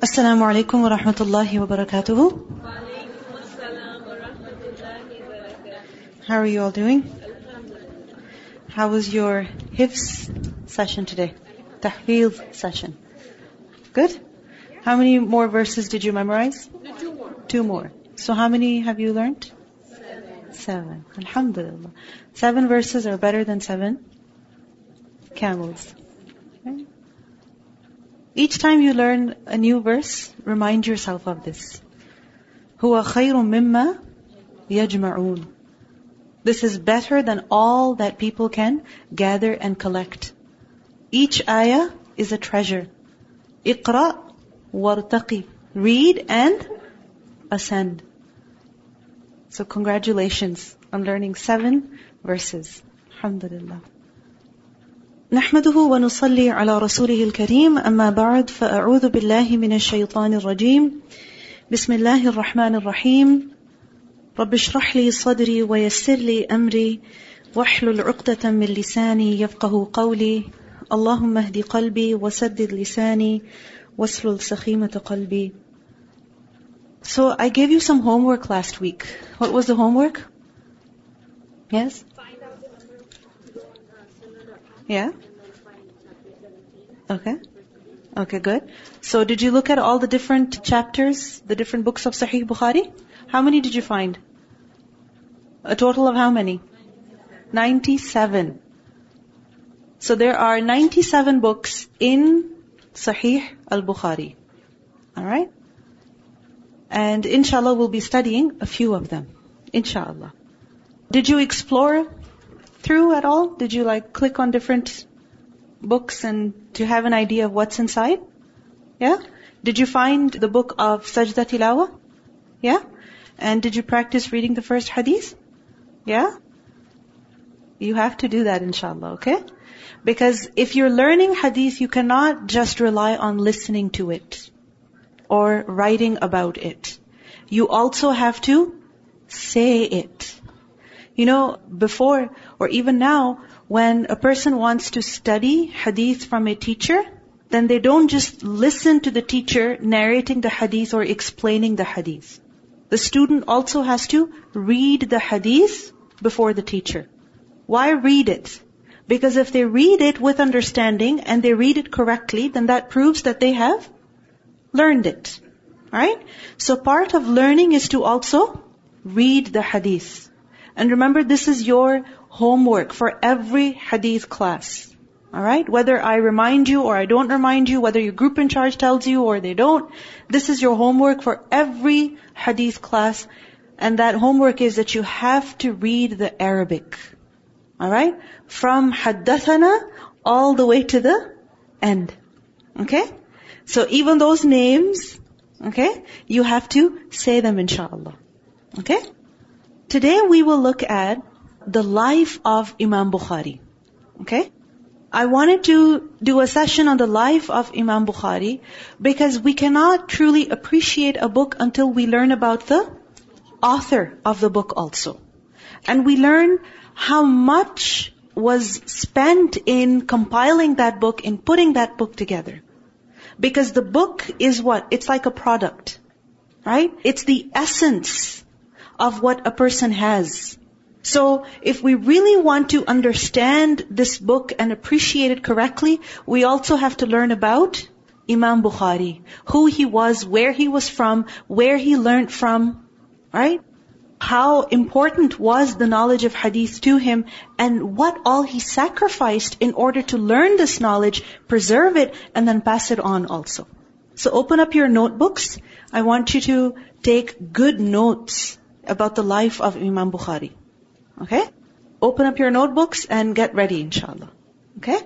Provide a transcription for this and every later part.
السلام wa rahmatullahi wa barakatuh. How are you all doing? How was your hifz session today? Tahfiz session. Good? How many more verses did you memorize? No, two more. Two more. So how many have you learned? Seven. Seven. Alhamdulillah. Seven verses are better than seven camels. Okay? Each time you learn a new verse, remind yourself of this. هو خير مما يجمعون. This is better than all that people can gather and collect. Each ayah is a treasure. اقرأ وارتقي. Read and ascend. So congratulations on learning seven verses. Alhamdulillah. نحمده ونصلي على رسوله الكريم أما بعد فأعوذ بالله من الشيطان الرجيم بسم الله الرحمن الرحيم رب اشرح لي صدري ويسر لي أمري واحلل عقدة من لساني يفقه قولي اللهم اهد قلبي وسدد لساني واسلل سخيمة قلبي So I gave you some homework last week. What was the homework? Yes? Yeah? And then find chapter 17. Okay. Okay, good. So did you look at all the different chapters, the different books of Sahih Bukhari? How many did you find? A total of how many? 97. So there are 97 books in Sahih al-Bukhari. Alright? And inshallah we'll be studying a few of them. Inshallah. Did you explore through at all? Did you like click on different books and to have an idea of what's inside? Yeah? Did you find the book of Sajda Tilawa? Yeah? And did you practice reading the first hadith? Yeah? You have to do that inshallah, okay? Because if you're learning hadith, you cannot just rely on listening to it or writing about it. You also have to say it. You know, before or even now, when a person wants to study hadith from a teacher, then they don't just listen to the teacher narrating the hadith or explaining the hadith. The student also has to read the hadith before the teacher. Why read it? Because if they read it with understanding and they read it correctly, then that proves that they have learned it. Right? So part of learning is to also read the hadith. And remember, this is your homework for every hadith class. Alright? Whether I remind you or I don't remind you, whether your group in charge tells you or they don't, this is your homework for every hadith class. And that homework is that you have to read the Arabic. Alright? From haddathana all the way to the end. Okay? So even those names, okay, you have to say them inshallah. Okay? Today we will look at the life of Imam Bukhari. Okay? I wanted to do a session on the life of Imam Bukhari because we cannot truly appreciate a book until we learn about the author of the book also. And we learn how much was spent in compiling that book, in putting that book together. Because the book is what? It's like a product. Right? It's the essence of what a person has. So if we really want to understand this book and appreciate it correctly, we also have to learn about Imam Bukhari. Who he was, where he was from, where he learned from, right? How important was the knowledge of hadith to him and what all he sacrificed in order to learn this knowledge, preserve it, and then pass it on also. So open up your notebooks. I want you to take good notes about the life of Imam Bukhari. Okay? Open up your notebooks and get ready, inshallah. Okay?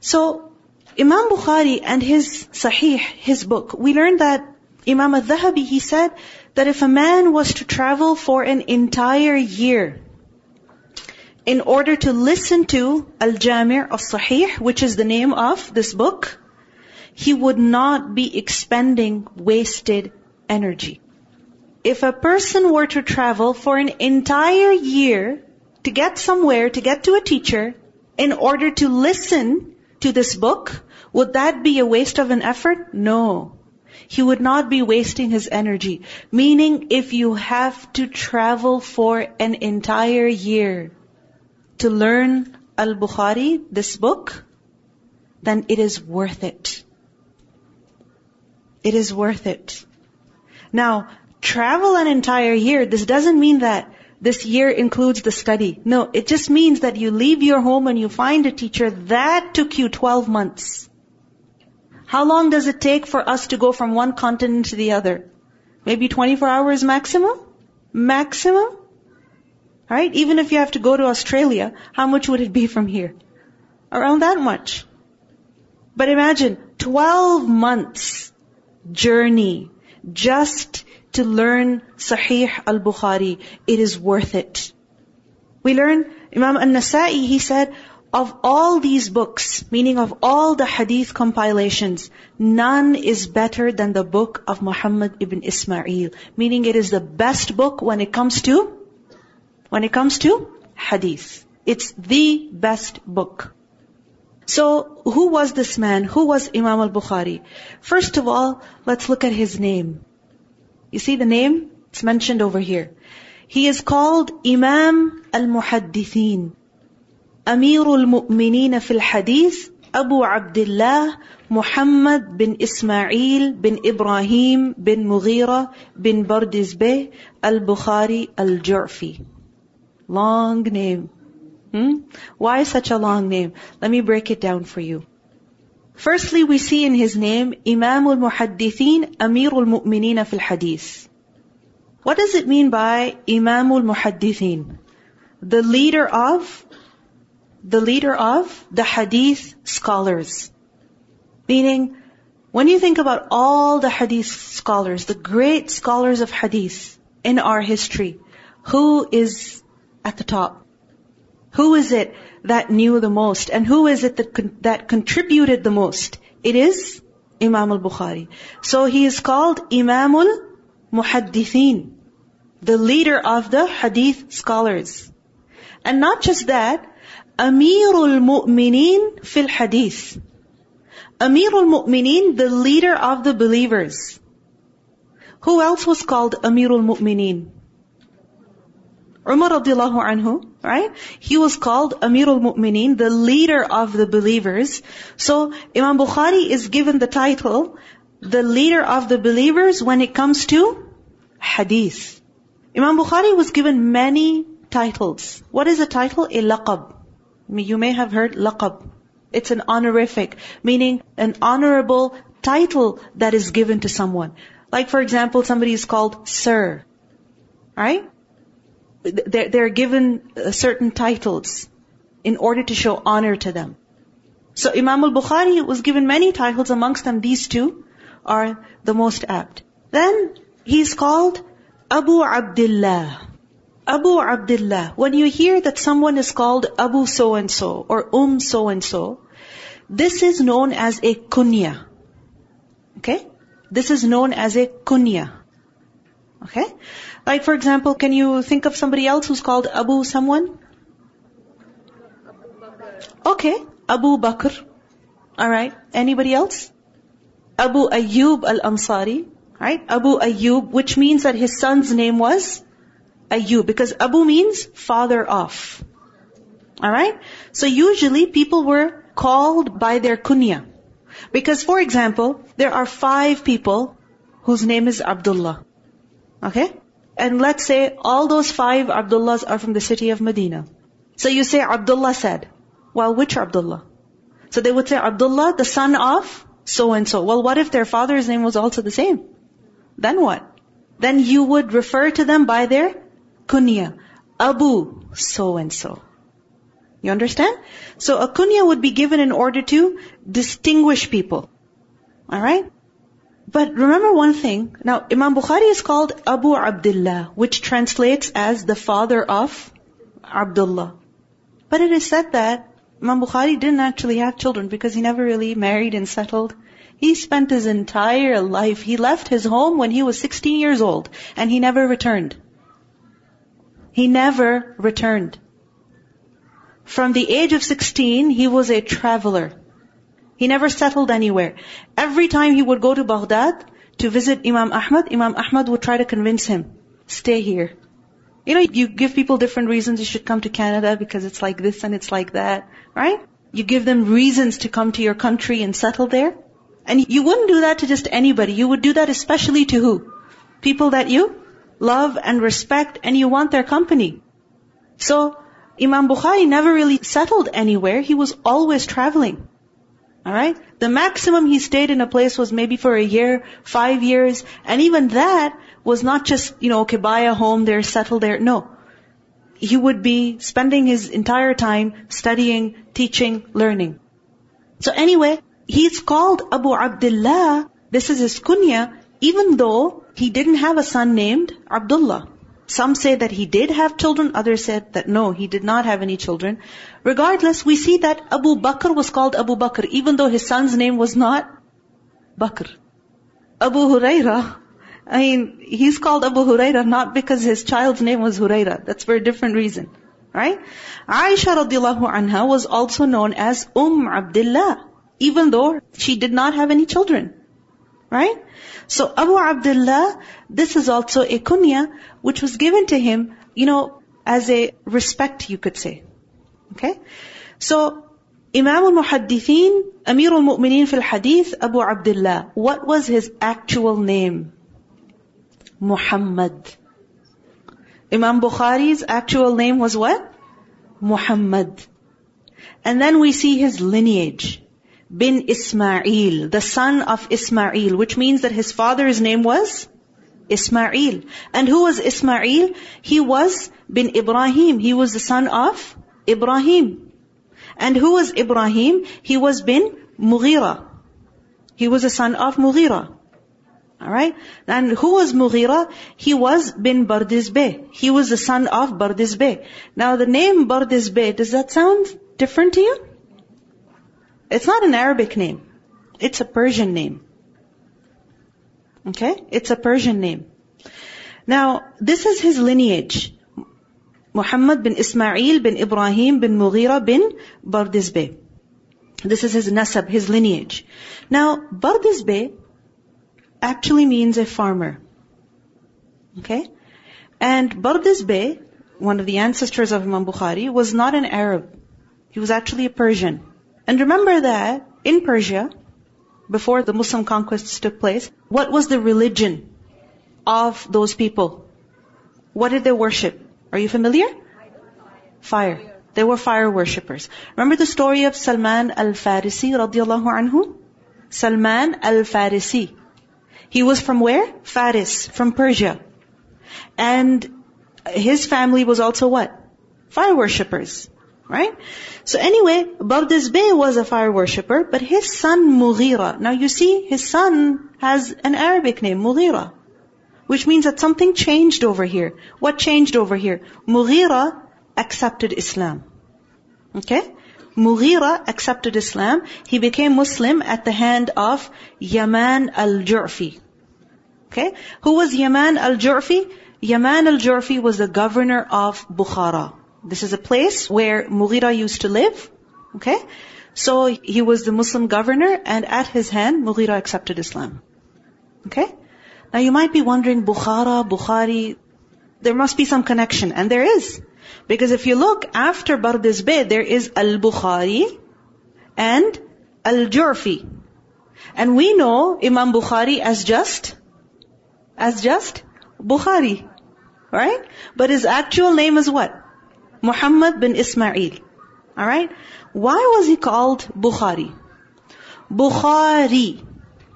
So, Imam Bukhari and his Sahih, his book, we learned that Imam al-Dhahabi, he said that if a man was to travel for an entire year in order to listen to Al-Jami' al-Sahih, which is the name of this book, he would not be expending wasted energy. If a person were to travel for an entire year to get somewhere, to get to a teacher, in order to listen to this book, would that be a waste of an effort? No. He would not be wasting his energy. Meaning, if you have to travel for an entire year to learn Al-Bukhari, this book, then it is worth it. It is worth it. Now, travel an entire year, this doesn't mean that this year includes the study. No, it just means that you leave your home and you find a teacher. That took you 12 months. How long does it take for us to go from one continent to the other? Maybe 24 hours maximum? Maximum? Right? Even if you have to go to Australia, how much would it be from here? Around that much. But imagine, 12 months journey just to learn Sahih al-Bukhari. It is worth it. We learn, Imam al-Nasa'i, he said, of all these books, meaning of all the hadith compilations, none is better than the book of Muhammad ibn Ismail. Meaning it is the best book when it comes to, when it comes to hadith. It's the best book. So, who was this man? Who was Imam al-Bukhari? First of all, let's look at his name. You see the name? It's mentioned over here. He is called Imam al-Muhaddithin, Amirul Mu'mineen fil Hadith, Abu Abdullah Muhammad bin Ismail bin Ibrahim bin Mughira bin Bardizbeh al-Bukhari al-Ju'fi. Long name. Hmm? Why such a long name? Let me break it down for you. Firstly, we see in his name Imam al-Muhaddithin, Amir al-Mu'mineen fil Hadith. What does it mean by Imam al-Muhaddithin? The leader of the leader of the hadith scholars. Meaning, when you think about all the hadith scholars, the great scholars of hadith in our history, who is at the top? Who is it that knew the most? And who is it that, con- that contributed the most? It is Imam al-Bukhari. So he is called Imam al-Muhaddithin, the leader of the hadith scholars. And not just that, Amirul Mu'mineen fil Hadith. Amirul Mu'mineen, the leader of the believers. Who else was called Amirul Mu'mineen? Umar radiallahu anhu, right? He was called Amirul Mu'mineen, the leader of the believers. So Imam Bukhari is given the title, the leader of the believers when it comes to hadith. Imam Bukhari was given many titles. What is a title? A laqab. You may have heard laqab. It's an honorific, meaning an honorable title that is given to someone. Like for example, somebody is called sir. Right? They're, they're given uh, certain titles in order to show honor to them. So Imam al-Bukhari was given many titles, amongst them these two are the most apt. Then he's called Abu Abdullah. Abu Abdullah. When you hear that someone is called Abu so and so or Um so and so, this is known as a kunya. Okay? This is known as a kunya. Okay? Like for example, can you think of somebody else who's called Abu someone? Okay. Abu Bakr. Alright. Anybody else? Abu Ayyub al-Ansari. Right? Abu Ayyub, which means that his son's name was Ayyub, because Abu means father of. Alright? So usually people were called by their kunya. Because for example, there are five people whose name is Abdullah. Okay? And let's say all those five Abdullahs are from the city of Medina. So you say Abdullah said. Well, which Abdullah? So they would say Abdullah, the son of so and so. Well, what if their father's name was also the same? Then what? Then you would refer to them by their kunya. Abu so and so. You understand? So a kunya would be given in order to distinguish people. Alright? But remember one thing. Now, Imam Bukhari is called Abu Abdullah, which translates as the father of Abdullah. But it is said that Imam Bukhari didn't actually have children because he never really married and settled. He spent his entire life, he left his home when he was 16 years old and he never returned. He never returned. From the age of 16, he was a traveler. He never settled anywhere. Every time he would go to Baghdad, to visit Imam Ahmad, Imam Ahmad would try to convince him, stay here. You know, you give people different reasons you should come to Canada because it's like this and it's like that, right? You give them reasons to come to your country and settle there. And you wouldn't do that to just anybody. You would do that especially to who? People that you love and respect and you want their company. So, Imam Bukhari never really settled anywhere. He was always traveling. Alright? The maximum he stayed in a place was maybe for a year, five years, and even that was not just, you know, okay, buy a home there, settle there. No. He would be spending his entire time studying, teaching, learning. So anyway, he's called Abu Abdullah. This is his kunya, even though he didn't have a son named Abdullah. Some say that he did have children, others said that no, he did not have any children. Regardless, we see that Abu Bakr was called Abu Bakr, even though his son's name was not Bakr. Abu Huraira, I mean, he's called Abu Huraira not because his child's name was Huraira. That's for a different reason. Right? Aisha radiallahu anha was also known as Umm Abdullah, even though she did not have any children. Right? So Abu Abdullah, this is also a kunya which was given to him, you know, as a respect you could say. Okay? So Imam al-Muhaddithin, Amir al-Mu'mineen fil Hadith, Abu Abdullah. What was his actual name? Muhammad. Imam Bukhari's actual name was what? Muhammad. And then we see his lineage bin Ismail, the son of Ismail, which means that his father's name was Ismail. And who was Ismail? He was bin Ibrahim. He was the son of Ibrahim. And who was Ibrahim? He was bin Mughira. He was the son of Mughira. Alright? And who was Mughira? He was bin Bardizbeh. He was the son of Bardizbeh. Now the name Bardizbeh, does that sound different to you? It's not an Arabic name. It's a Persian name. Okay? It's a Persian name. Now, this is his lineage. Muhammad bin Ismail bin Ibrahim bin Mughira bin Bardizbeh. This is his nasab, his lineage. Now, Bardizbeh actually means a farmer. Okay? And Bardizbeh, one of the ancestors of Imam Bukhari, was not an Arab. He was actually a Persian. And remember that in Persia, before the Muslim conquests took place, what was the religion of those people? What did they worship? Are you familiar? Fire. They were fire worshippers. Remember the story of Salman al-Farisi radiallahu anhu? Salman al-Farisi. He was from where? Faris, from Persia. And his family was also what? Fire worshippers. Right? So anyway, Bardizbeh was a fire worshipper, but his son Mughira. Now you see, his son has an Arabic name, Mughira. Which means that something changed over here. What changed over here? Mughira accepted Islam. Okay? Mughira accepted Islam. He became Muslim at the hand of Yaman al-Ju'fi. Okay? Who was Yaman al-Ju'fi? Yaman al-Ju'fi was the governor of Bukhara. This is a place where Mughira used to live. Okay? So he was the Muslim governor and at his hand Mughira accepted Islam. Okay? Now you might be wondering, Bukhara, Bukhari, there must be some connection. And there is. Because if you look after Bardizbeh, there is Al-Bukhari and Al-Ju'fi. And we know Imam Bukhari as just, as just Bukhari. Right? But his actual name is what? Muhammad bin Ismail. Alright? Why was he called Bukhari? Bukhari.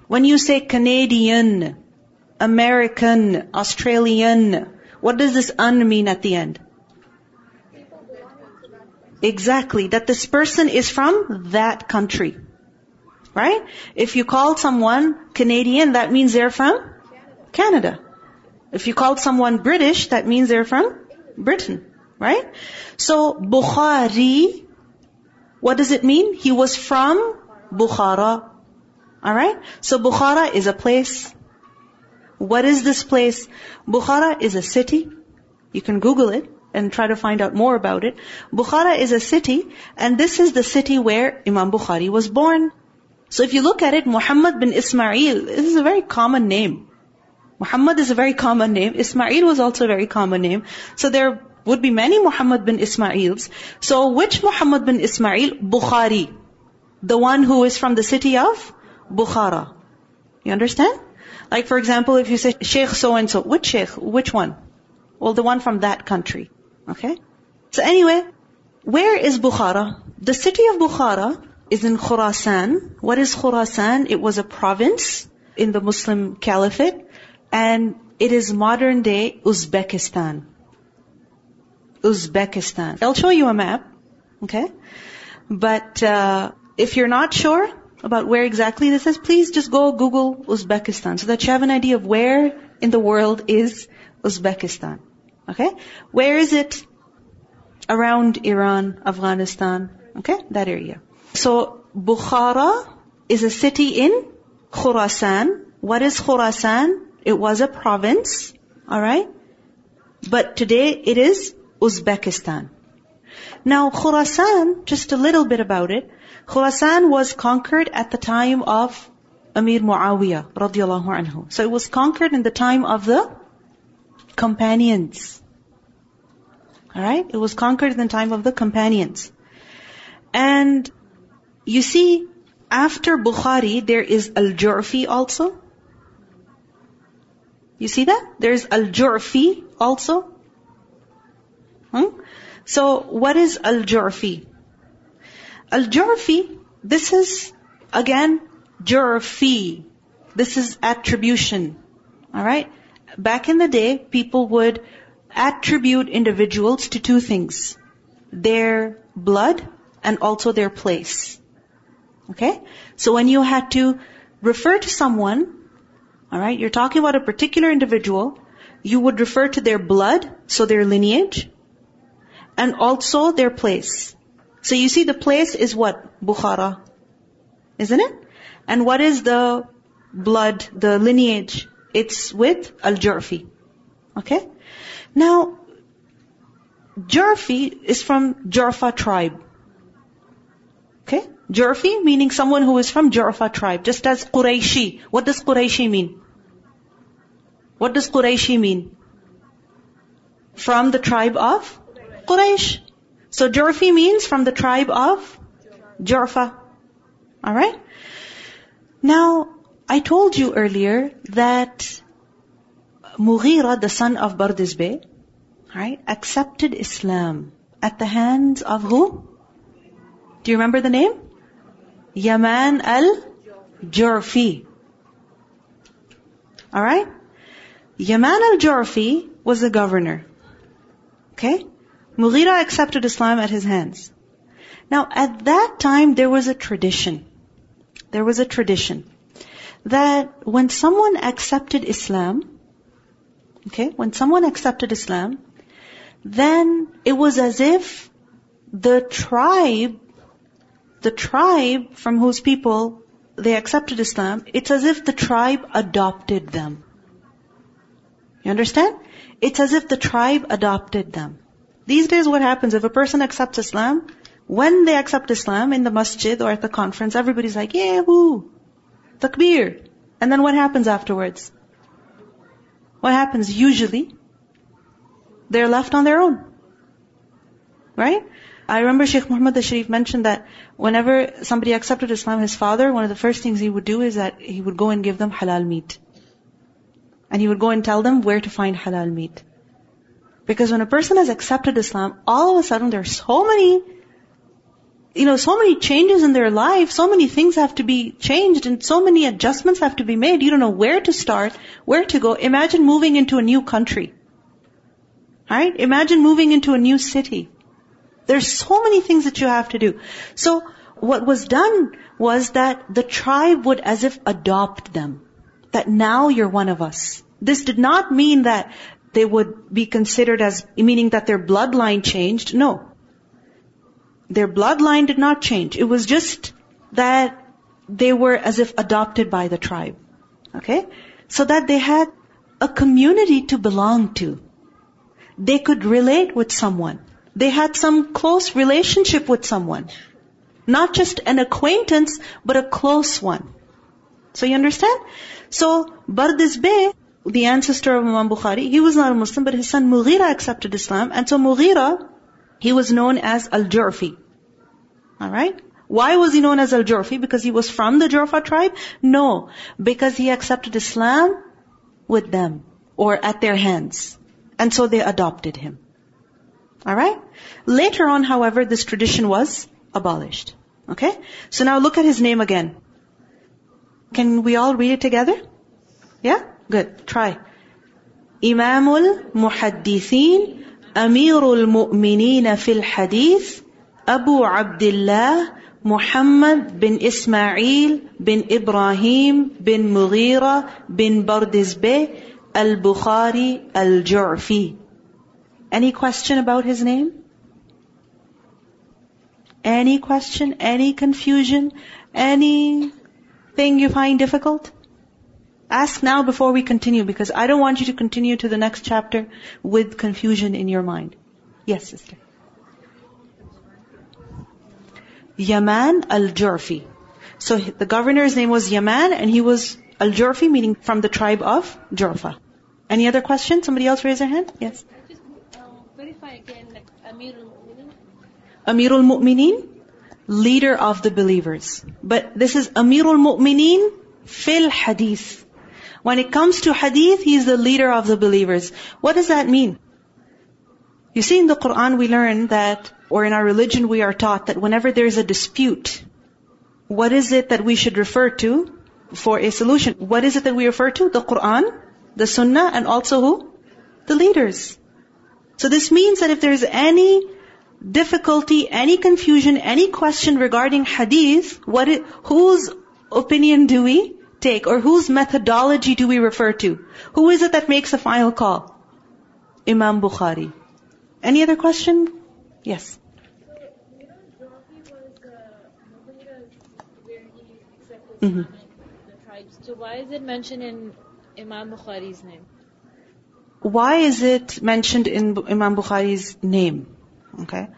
When you say Canadian, American, Australian, what does this un mean at the end? Exactly, that this person is from that country. Right? If you call someone Canadian, that means they're from Canada. If you called someone British, that means they're from Britain. Right? So, Bukhari, what does it mean? He was from Bukhara. Alright? So Bukhara is a place. What is this place? Bukhara is a city. You can Google it and try to find out more about it. Bukhara is a city, and this is the city where Imam Bukhari was born. So if you look at it, Muhammad bin Ismail, this is a very common name. Muhammad is a very common name. Ismail was also a very common name. So there would be many Muhammad bin Ismails. So which Muhammad bin Ismail? Bukhari. The one who is from the city of Bukhara. You understand? Like for example, if you say Sheikh so and so, which Sheikh? Which one? Well, the one from that country. Okay? So anyway, where is Bukhara? The city of Bukhara is in Khurasan. What is Khurasan? It was a province in the Muslim Caliphate and it is modern day Uzbekistan. Uzbekistan. I'll show you a map. Okay? But uh, if you're not sure about where exactly this is, please just go Google Uzbekistan so that you have an idea of where in the world is Uzbekistan. Okay? Where is it? Around Iran, Afghanistan. Okay? That area. So Bukhara is a city in Khurasan. What is Khurasan? It was a province. Alright? But today it is Uzbekistan. Now Khurasan, just a little bit about it. Khurasan was conquered at the time of Amir Muawiyah radiallahu anhu. So it was conquered in the time of the companions. Alright? It was conquered in the time of the companions. And you see, after Bukhari, there is Al-Ju'fi also. You see that? There's Al-Ju'fi also. Hmm? So, what is Al-Ju'fi? Al-Ju'fi, this is, again, Ju'fi. This is attribution. Alright? Back in the day, people would attribute individuals to two things. Their blood and also their place. Okay? So when you had to refer to someone, alright, you're talking about a particular individual, you would refer to their blood, so their lineage, and also their place. So you see the place is what? Bukhara. Isn't it? And what is the blood, the lineage? It's with Al-Ju'fi. Okay? Now, Ju'fi is from Ju'fa tribe. Okay? Ju'fi meaning someone who is from Ju'fa tribe. Just as Qurayshi. What does Qurayshi mean? What does Qurayshi mean? From the tribe of Quraysh. So Ju'fi means from the tribe of Ju'fa. Alright? Now, I told you earlier that Mughira, the son of Bardizbeh, right, accepted Islam at the hands of who? Do you remember the name? Yaman al-Ju'fi. Alright? Yaman al-Ju'fi was the governor. Okay? Mughira accepted Islam at his hands. Now, at that time, there was a tradition. There was a tradition that when someone accepted Islam, Okay? When someone accepted Islam, then it was as if the tribe, the tribe from whose people they accepted Islam, it's as if the tribe adopted them. You understand? It's as if the tribe adopted them. These days what happens if a person accepts Islam, when they accept Islam in the masjid or at the conference, everybody's like, yeah, woo, takbir. And then what happens afterwards? what happens usually? They're left on their own. Right? I remember Sheikh Muhammad Sharif mentioned that whenever somebody accepted Islam, his father, one of the first things he would do is that he would go and give them halal meat. And he would go and tell them where to find halal meat. Because when a person has accepted Islam, all of a sudden there's so many you know, so many changes in their life, so many things have to be changed and so many adjustments have to be made. You don't know where to start, where to go. Imagine moving into a new country. Right? Imagine moving into a new city. There's so many things that you have to do. So, what was done was that the tribe would as if adopt them. That now you're one of us. This did not mean that they would be considered as, meaning that their bloodline changed. No. Their bloodline did not change. It was just that they were as if adopted by the tribe. Okay? So that they had a community to belong to. They could relate with someone. They had some close relationship with someone. Not just an acquaintance, but a close one. So you understand? So, Bardizbeh, the ancestor of Imam Bukhari, he was not a Muslim, but his son Mughira accepted Islam. And so Mughira, he was known as Al-Ju'fi. Alright? Why was he known as Al-Ju'fi? Because he was from the Ju'fa tribe? No. Because he accepted Islam with them. Or at their hands. And so they adopted him. Alright? Later on, however, this tradition was abolished. Okay? So now look at his name again. Can we all read it together? Yeah? Good. Try. Imamul Muhaddithin Amirul Mu'mineen fil Hadith Abu Abdullah Muhammad bin Ismail bin Ibrahim bin Mughira bin Bardizbeh al-Bukhari al-Ju'fi. Any question about his name? Any question? Any confusion? Anything you find difficult? Ask now before we continue because I don't want you to continue to the next chapter with confusion in your mind. Yes, sister. Yaman al-Ju'fi. So the governor's name was Yaman and he was al-Ju'fi meaning from the tribe of Ju'fa. Any other question? Somebody else raise their hand? Yes. Just uh, verify again, like Amirul Mu'minin. Amirul Mu'mineen, leader of the believers. But this is Amirul Mu'mineen fil hadith. When it comes to hadith, he is the leader of the believers. What does that mean? You see in the Quran we learn that, or in our religion we are taught that whenever there is a dispute, what is it that we should refer to for a solution? What is it that we refer to? The Quran, the Sunnah, and also who? The leaders. So this means that if there is any difficulty, any confusion, any question regarding hadith, what it, whose opinion do we take or whose methodology do we refer to? Who is it that makes the final call? Imam Bukhari. Any other question? Yes. So, you know, Ju'fi was Mughira's where he accepted. Islam and the tribes. So why is it mentioned in Imam Bukhari's name? Why is it mentioned in Imam Bukhari's name? Okay.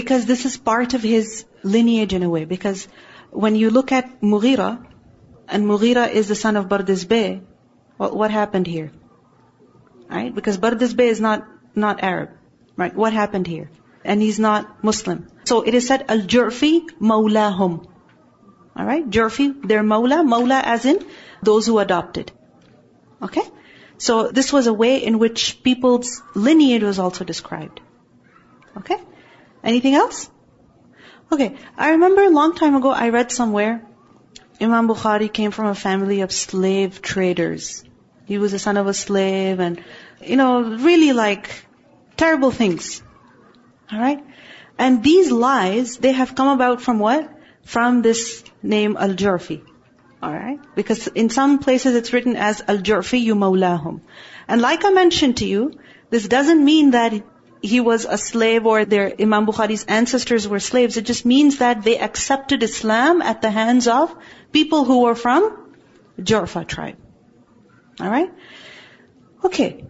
Because this is part of his lineage in a way. Because when you look at Mughira, and Mughira is the son of Bardizbeh, what, what happened here? Right? Because Bardizbeh is not, not Arab. Right? What happened here? And he's not Muslim. So it is said, Al-Ju'fi Mawlahum. Alright? Ju'fi, their Mawla. Mawla as in those who adopted. Okay? So this was a way in which people's lineage was also described. Okay? Anything else? Okay. I remember a long time ago I read somewhere Imam Bukhari came from a family of slave traders. He was the son of a slave and, you know, really like terrible things. Alright? And these lies, they have come about from what? From this name Al-Ju'fi. Alright? Because in some places it's written as Al-Ju'fi Mawlahum. And like I mentioned to you, this doesn't mean that he was a slave or their Imam Bukhari's ancestors were slaves. It just means that they accepted Islam at the hands of people who were from Ju'fa tribe. Alright? Okay.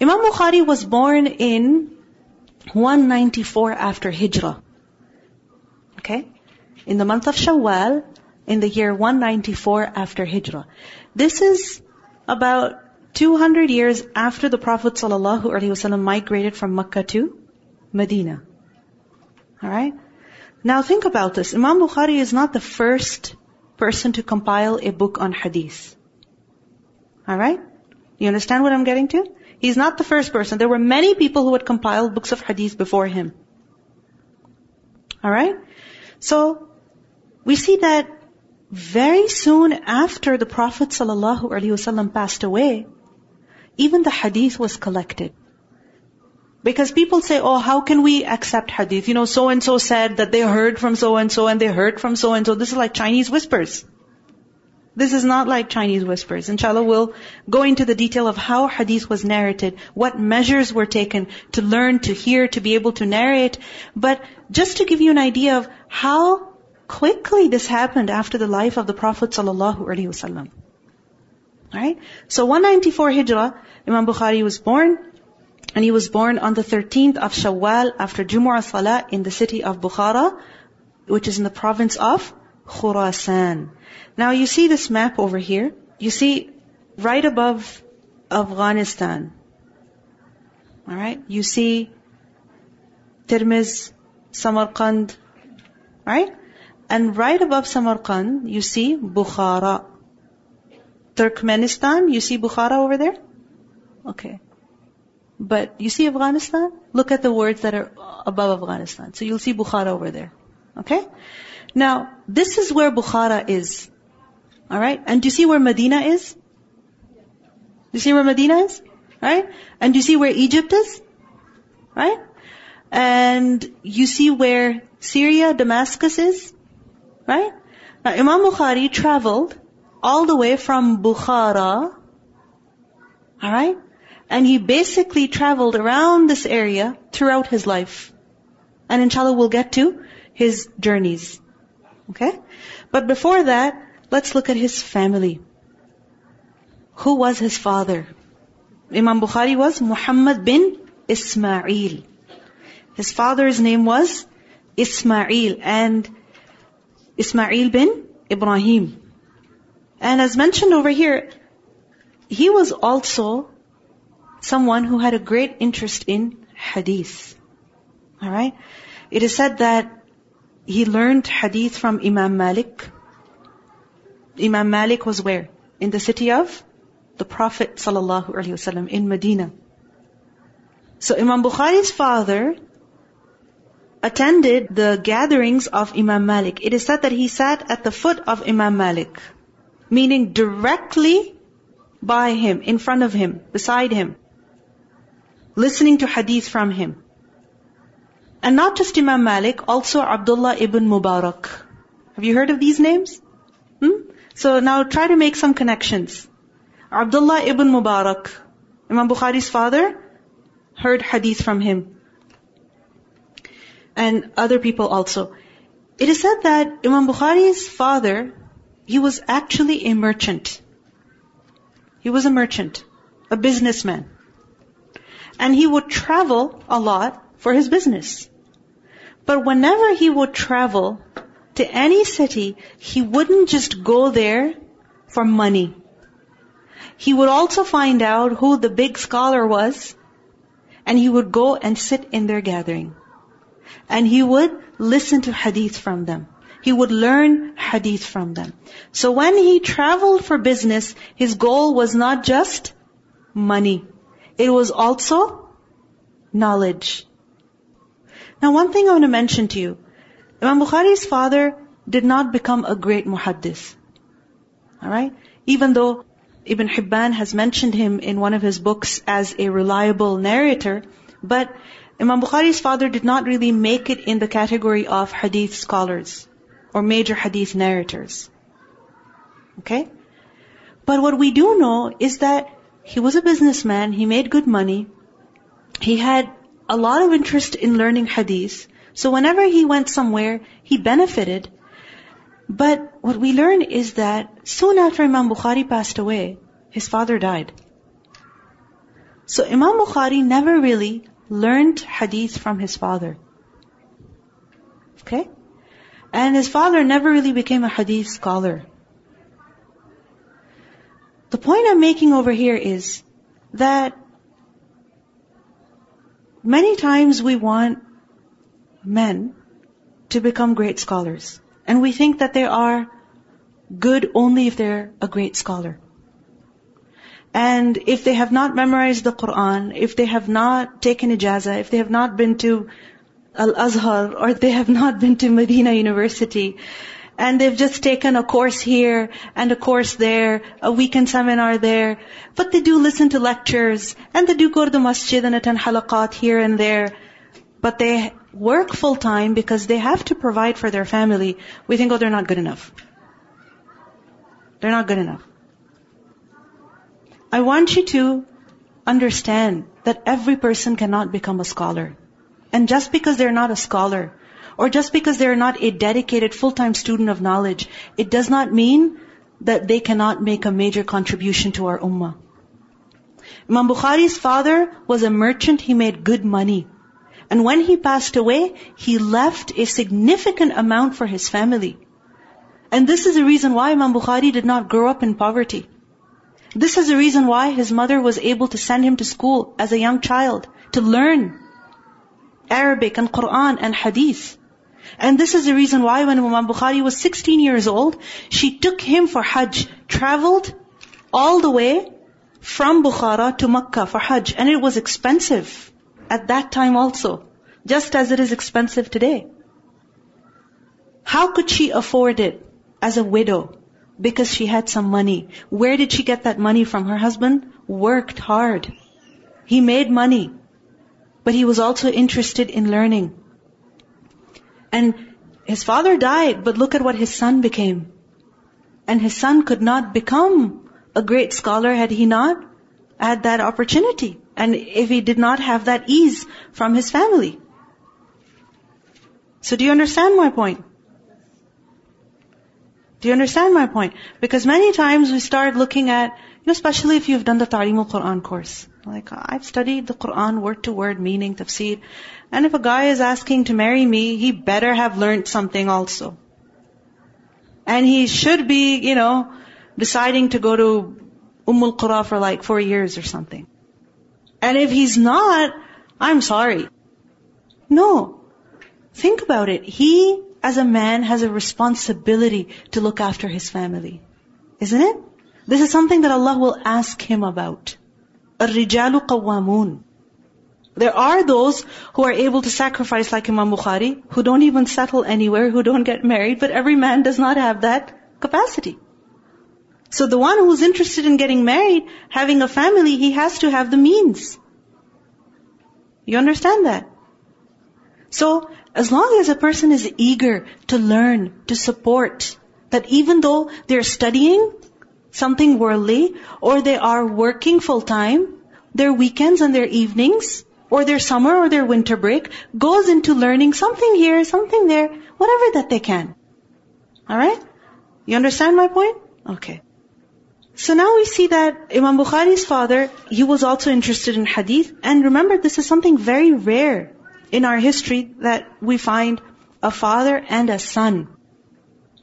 Imam Bukhari was born in 194 after Hijrah. Okay? In the month of Shawwal, in the year 194 after Hijrah. This is about 200 years after the Prophet ﷺ migrated from Mecca to Medina. Alright? Now think about this. Imam Bukhari is not the first person to compile a book on hadith. Alright? You understand what I'm getting to? He's not the first person. There were many people who had compiled books of hadith before him. Alright? So, we see that very soon after the Prophet ﷺ passed away, even the hadith was collected. Because people say, oh, how can we accept hadith? You know, so and so said that they heard from so and so and they heard from so and so. This is like Chinese whispers. This is not like Chinese whispers. Inshallah, we'll go into the detail of how hadith was narrated, what measures were taken to learn, to hear, to be able to narrate. But just to give you an idea of how quickly this happened after the life of the Prophet sallallahu alaihi wasallam. Alright? So 194 Hijrah, Imam Bukhari was born, and he was born on the 13th of Shawwal after Jumu'ah Salah in the city of Bukhara, which is in the province of Khurasan. Now you see this map over here. You see right above Afghanistan. Alright? You see Tirmiz, Samarkand, right? And right above Samarkand, you see Bukhara. Turkmenistan, you see Bukhara over there? Okay. But you see Afghanistan? Look at the words that are above Afghanistan. So you'll see Bukhara over there. Okay? Now, this is where Bukhara is. Alright? And do you see where Medina is? Do you see where Medina is? Right? And do you see where Egypt is? Right? And you see where Syria, Damascus is? Right? Now Imam Bukhari traveled all the way from Bukhara, alright? And he basically traveled around this area throughout his life. And inshallah we'll get to his journeys. Okay? But before that, let's look at his family. Who was his father? Imam Bukhari was Muhammad bin Ismail. His father's name was Ismail and Ismail bin Ibrahim. And as mentioned over here, he was also someone who had a great interest in hadith. Alright? It is said that he learned hadith from Imam Malik. Imam Malik was where? In the city of the Prophet wasallam in Medina. So Imam Bukhari's father attended the gatherings of Imam Malik. It is said that he sat at the foot of Imam Malik, meaning directly by him, in front of him, beside him, listening to hadith from him. And not just Imam Malik, also Abdullah ibn Mubarak. Have you heard of these names? Hmm? So now try to make some connections. Abdullah ibn Mubarak, Imam Bukhari's father, heard hadith from him and other people also. It is said that Imam Bukhari's father, he was actually a merchant. He was a merchant, a businessman. And he would travel a lot for his business. But whenever he would travel to any city, he wouldn't just go there for money. He would also find out who the big scholar was, and he would go and sit in their gathering and he would listen to hadith from them. He would learn hadith from them. So when he traveled for business, his goal was not just money. It was also knowledge. Now one thing I want to mention to you. Imam Bukhari's father did not become a great muhaddith. Alright? Even though Ibn Hibban has mentioned him in one of his books as a reliable narrator, but Imam Bukhari's father did not really make it in the category of hadith scholars or major hadith narrators. Okay? But what we do know is that he was a businessman, he made good money, he had a lot of interest in learning hadith, so whenever he went somewhere, he benefited. But what we learn is that soon after Imam Bukhari passed away, his father died. So Imam Bukhari never really learned hadith from his father. Okay? And his father never really became a hadith scholar. The point I'm making over here is that many times we want men to become great scholars. And we think that they are good only if they're a great scholar. And if they have not memorized the Quran, if they have not taken ijazah, if they have not been to Al-Azhar, or they have not been to Medina University, and they've just taken a course here and a course there, a weekend seminar there, but they do listen to lectures, and they do go to the masjid and attend halaqat here and there, but they work full time because they have to provide for their family, we think, oh, they're not good enough. They're not good enough. I want you to understand that every person cannot become a scholar. And just because they're not a scholar, or just because they're not a dedicated full-time student of knowledge, it does not mean that they cannot make a major contribution to our ummah. Imam Bukhari's father was a merchant, he made good money. And when he passed away, he left a significant amount for his family. And this is the reason why Imam Bukhari did not grow up in poverty. This is the reason why his mother was able to send him to school as a young child to learn Arabic and Quran and Hadith. And this is the reason why when Imam Bukhari was 16 years old, she took him for Hajj, traveled all the way from Bukhara to Makkah for Hajj. And it was expensive at that time also, just as it is expensive today. How could she afford it as a widow? Because she had some money. Where did she get that money from? Her husband worked hard. He made money. But he was also interested in learning. And his father died, but look at what his son became. And his son could not become a great scholar had he not had that opportunity. And if he did not have that ease from his family. So do you understand my point? Do you understand my point? Because many times we start looking at, know, especially if you've done the Ta'lim al-Quran course. Like, I've studied the Quran word to word meaning, tafsir. And if a guy is asking to marry me, he better have learned something also. And he should be, you know, deciding to go to Ummul Qura for like four years or something. And if he's not, I'm sorry. No. Think about it. He, as a man, has a responsibility to look after his family. Isn't it? This is something that Allah will ask him about. الرجال قوامون there are those who are able to sacrifice like Imam Bukhari, who don't even settle anywhere, who don't get married, but every man does not have that capacity. So the one who's interested in getting married, having a family, he has to have the means. You understand that? So, as long as a person is eager to learn, to support, that even though they're studying something worldly, or they are working full time, their weekends and their evenings, or their summer or their winter break goes into learning something here, something there, whatever that they can. Alright? You understand my point? Okay. So now we see that Imam Bukhari's father, he was also interested in hadith. And remember, this is something very rare in our history that we find a father and a son.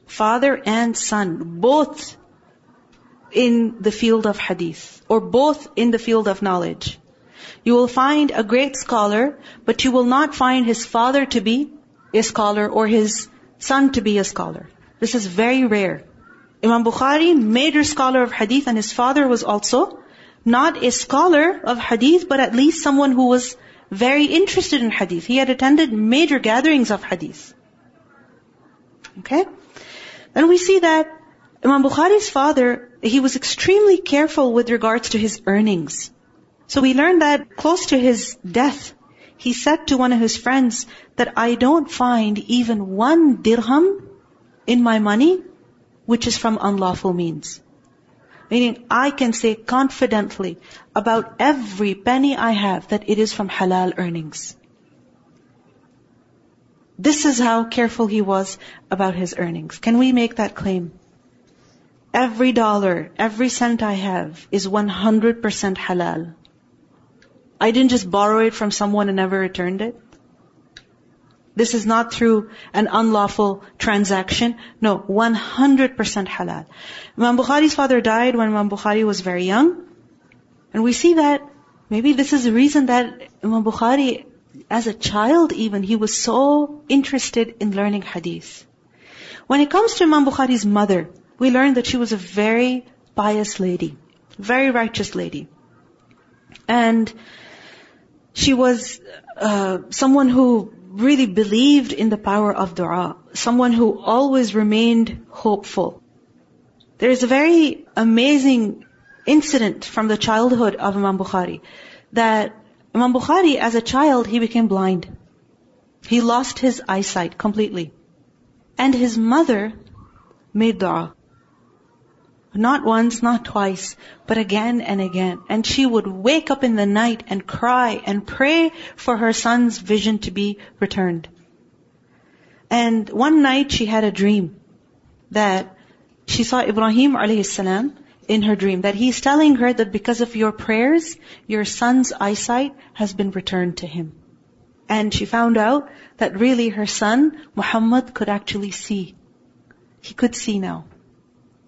Father and son, both in the field of hadith, or both in the field of knowledge. You will find a great scholar, but you will not find his father to be a scholar or his son to be a scholar. This is very rare. Imam Bukhari, major scholar of hadith, and his father was also not a scholar of hadith, but at least someone who was very interested in hadith. He had attended major gatherings of hadith. Okay? Then we see that Imam Bukhari's father, he was extremely careful with regards to his earnings. So we learn that close to his death, he said to one of his friends that I don't find even one dirham in my money which is from unlawful means. Meaning I can say confidently about every penny I have that it is from halal earnings. This is how careful he was about his earnings. Can we make that claim? Every dollar, every cent I have is 100% halal. I didn't just borrow it from someone and never returned it. This is not through an unlawful transaction. No, 100% halal. Imam Bukhari's father died when Imam Bukhari was very young. And we see that maybe this is the reason that Imam Bukhari, as a child even, he was so interested in learning hadith. When it comes to Imam Bukhari's mother, we learn that she was a very pious lady, very righteous lady. And she was uh, someone who really believed in the power of dua, someone who always remained hopeful. There is a very amazing incident from the childhood of Imam Bukhari that Imam Bukhari, as a child, he became blind. He lost his eyesight completely. And his mother made dua. Not once, not twice, but again and again. And she would wake up in the night and cry and pray for her son's vision to be returned. And one night she had a dream that she saw Ibrahim alayhi salam in her dream that he's telling her that because of your prayers, your son's eyesight has been returned to him. And she found out that really her son, Muhammad, could actually see. He could see now.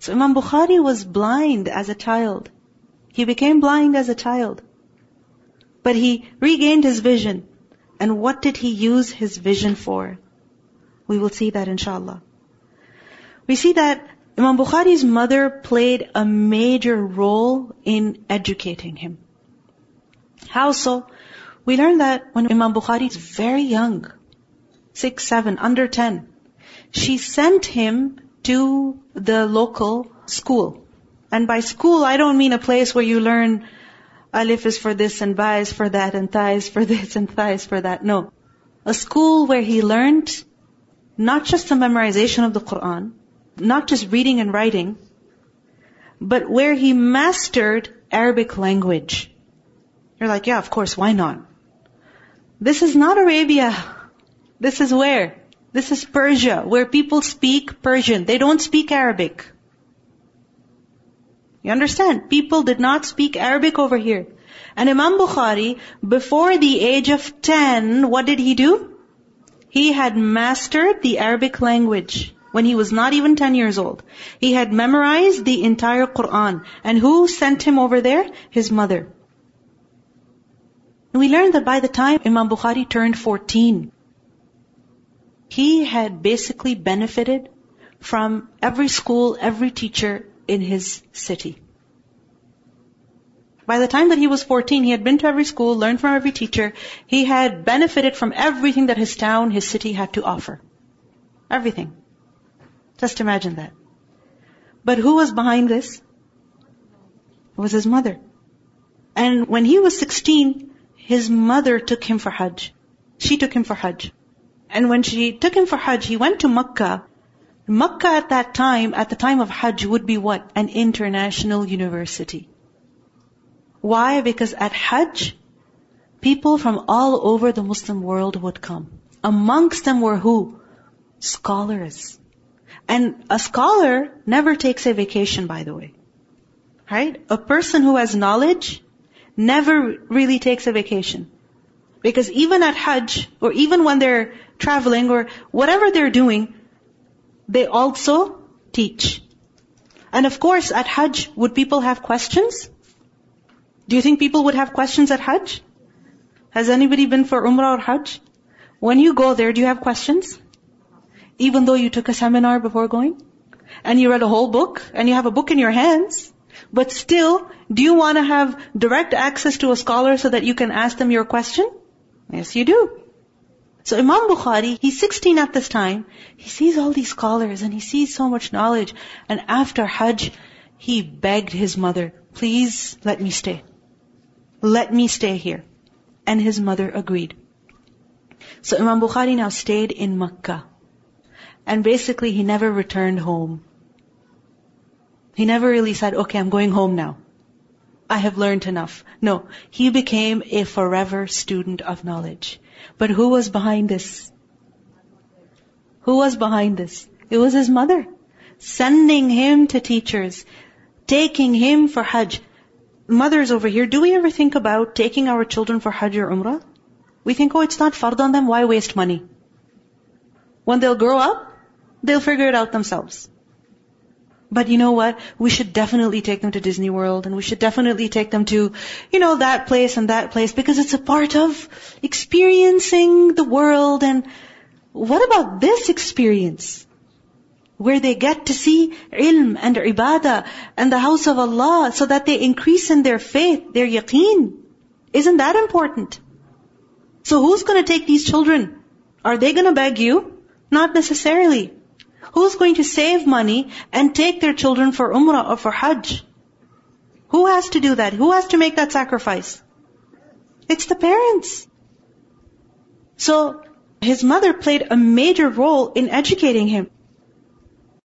So Imam Bukhari was blind as a child. He became blind as a child. But he regained his vision. And what did he use his vision for? We will see that inshallah. We see that Imam Bukhari's mother played a major role in educating him. How so? We learn that when Imam Bukhari is very young, six, seven, under ten, she sent him to the local school. And by school, I don't mean a place where you learn alif is for this and ba is for that and tha is for this and tha is for that. No. A school where he learned not just the memorization of the Quran, not just reading and writing, but where he mastered Arabic language. You're like, yeah, of course, why not? This is not Arabia. This is where? This is Persia, where people speak Persian. They don't speak Arabic. You understand? People did not speak Arabic over here. And Imam Bukhari, before the age of 10, what did he do? He had mastered the Arabic language when he was not even 10 years old. He had memorized the entire Quran. And who sent him over there? His mother. And we learned that by the time Imam Bukhari turned 14, he had basically benefited from every school, every teacher in his city. By the time that he was 14, he had been to every school, learned from every teacher. He had benefited from everything that his town, his city had to offer. Everything. Just imagine that. But who was behind this? It was his mother. And when he was 16, his mother took him for Hajj. She took him for Hajj. And when she took him for Hajj, he went to Makkah. Makkah at that time, at the time of Hajj, would be what? An international university. Why? Because at Hajj, people from all over the Muslim world would come. Amongst them were who? Scholars. And a scholar never takes a vacation, by the way. Right? A person who has knowledge never really takes a vacation. Because even at Hajj, or even when they're traveling, or whatever they're doing, they also teach. And of course, at Hajj, would people have questions? Do you think people would have questions at Hajj? Has anybody been for Umrah or Hajj? When you go there, do you have questions? even though you took a seminar before going? And you read a whole book, and you have a book in your hands, but still, do you want to have direct access to a scholar so that you can ask them your question? Yes, you do. So Imam Bukhari, he's 16 at this time, he sees all these scholars and he sees so much knowledge, and after Hajj, he begged his mother, please let me stay. Let me stay here. And his mother agreed. So Imam Bukhari now stayed in Makkah. And basically, he never returned home. He never really said, okay, I'm going home now. I have learned enough. No, he became a forever student of knowledge. But who was behind this? Who was behind this? It was his mother. Sending him to teachers. Taking him for Hajj. Mothers over here, do we ever think about taking our children for Hajj or Umrah? We think, oh, it's not fard on them, why waste money? When they'll grow up, They'll figure it out themselves. But you know what? We should definitely take them to Disney World and we should definitely take them to, you know, that place and that place because it's a part of experiencing the world and what about this experience? Where they get to see ilm and ibadah and the house of Allah so that they increase in their faith, their yaqeen. Isn't that important? So who's gonna take these children? Are they gonna beg you? Not necessarily. Who's going to save money and take their children for Umrah or for Hajj? Who has to do that? Who has to make that sacrifice? It's the parents. So, his mother played a major role in educating him.